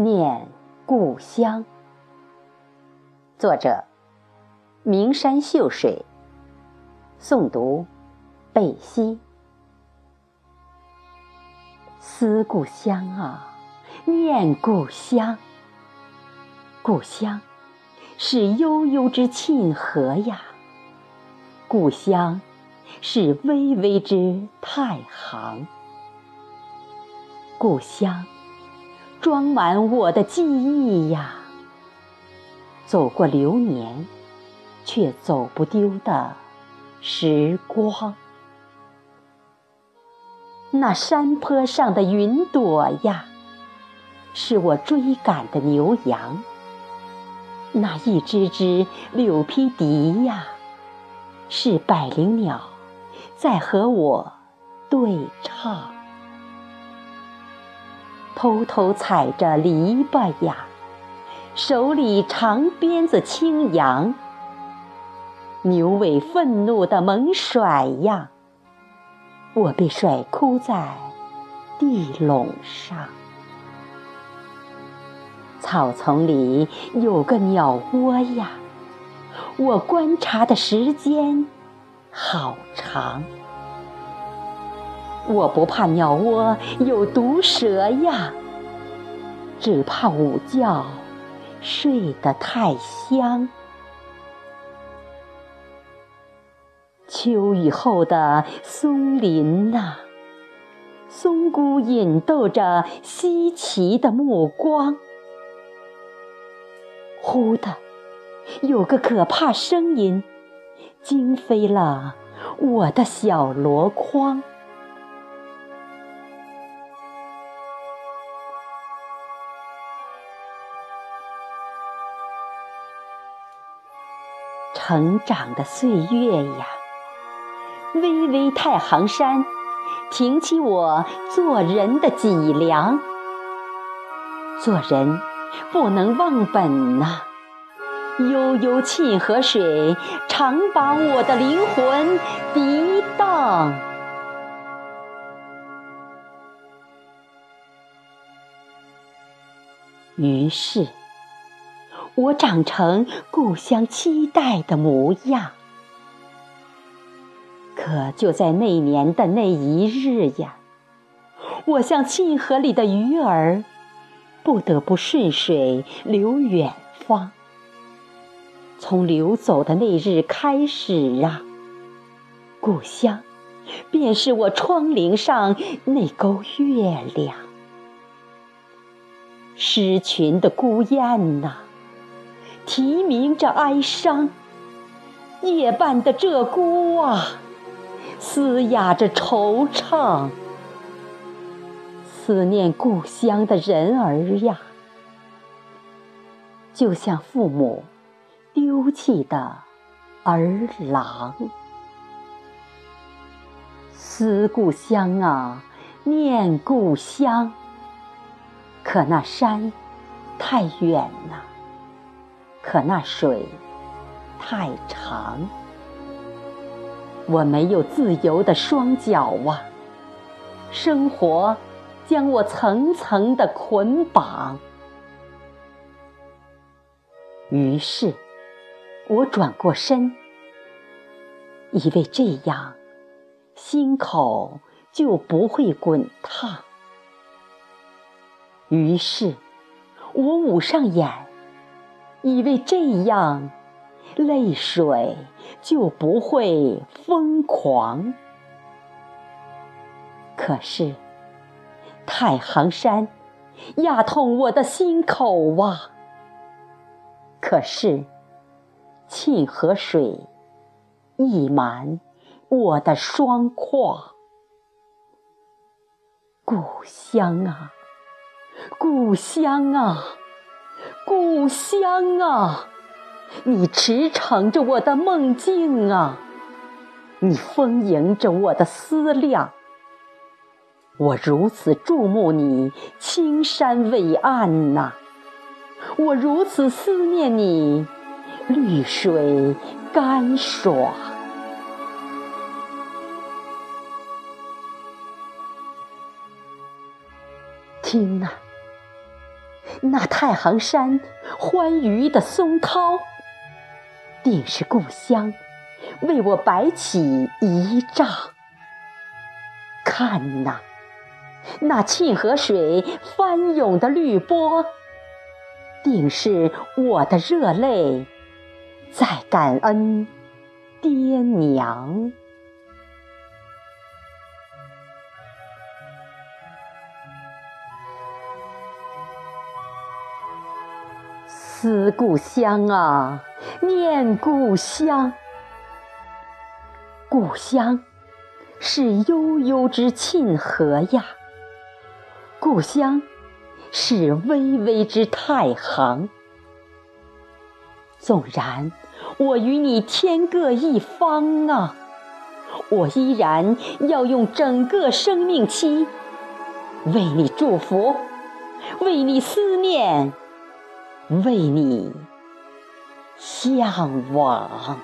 念故乡。作者：名山秀水。诵读：贝西。思故乡啊，念故乡。故乡是悠悠之沁河呀，故乡是巍巍之太行。故乡装满我的记忆呀，走过流年，却走不丢的时光。那山坡上的云朵呀，是我追赶的牛羊；那一只只柳披笛呀，是百灵鸟在和我对唱。偷偷踩着篱笆呀，手里长鞭子轻扬，牛尾愤怒的猛甩呀。我被甩哭在地垄上，草丛里有个鸟窝呀，我观察的时间好长。我不怕鸟窝有毒蛇呀，只怕午觉睡得太香。秋雨后的松林呐，松菇引逗着稀奇的目光。忽的，有个可怕声音惊飞了我的小箩筐。成长的岁月呀。巍巍太行山，挺起我做人的脊梁。做人不能忘本呐，悠悠沁河水常把我的灵魂涤荡。于是，我长成故乡期待的模样。可就在那年的那一日呀，我像沁河里的鱼儿，不得不顺水流远方。从流走的那日开始啊，故乡便是我窗棂上那钩月亮。狮群的孤雁呐，啼鸣着哀伤；夜半的鹧鸪啊。嘶哑着惆怅，思念故乡的人儿呀，就像父母丢弃的儿郎。思故乡啊，念故乡。可那山太远了，可那水太长。我没有自由的双脚啊，生活将我层层的捆绑。于是，我转过身，以为这样心口就不会滚烫。于是，我捂上眼，以为这样。泪水就不会疯狂。可是，太行山压痛我的心口啊！可是，沁河水溢满我的双眶。故乡啊，故乡啊，故乡啊！你驰骋着我的梦境啊，你丰盈着我的思量。我如此注目你青山伟岸呐，我如此思念你绿水干爽。听呐，那太行山欢愉的松涛，定是故乡为我摆起仪仗。看呐，那沁河水翻涌的绿波，定是我的热泪在感恩爹娘。思故乡啊，念故乡。故乡是悠悠之沁河呀，故乡是巍巍之太行。纵然我与你天各一方啊，我依然要用整个生命期为你祝福，为你思念。为你向往。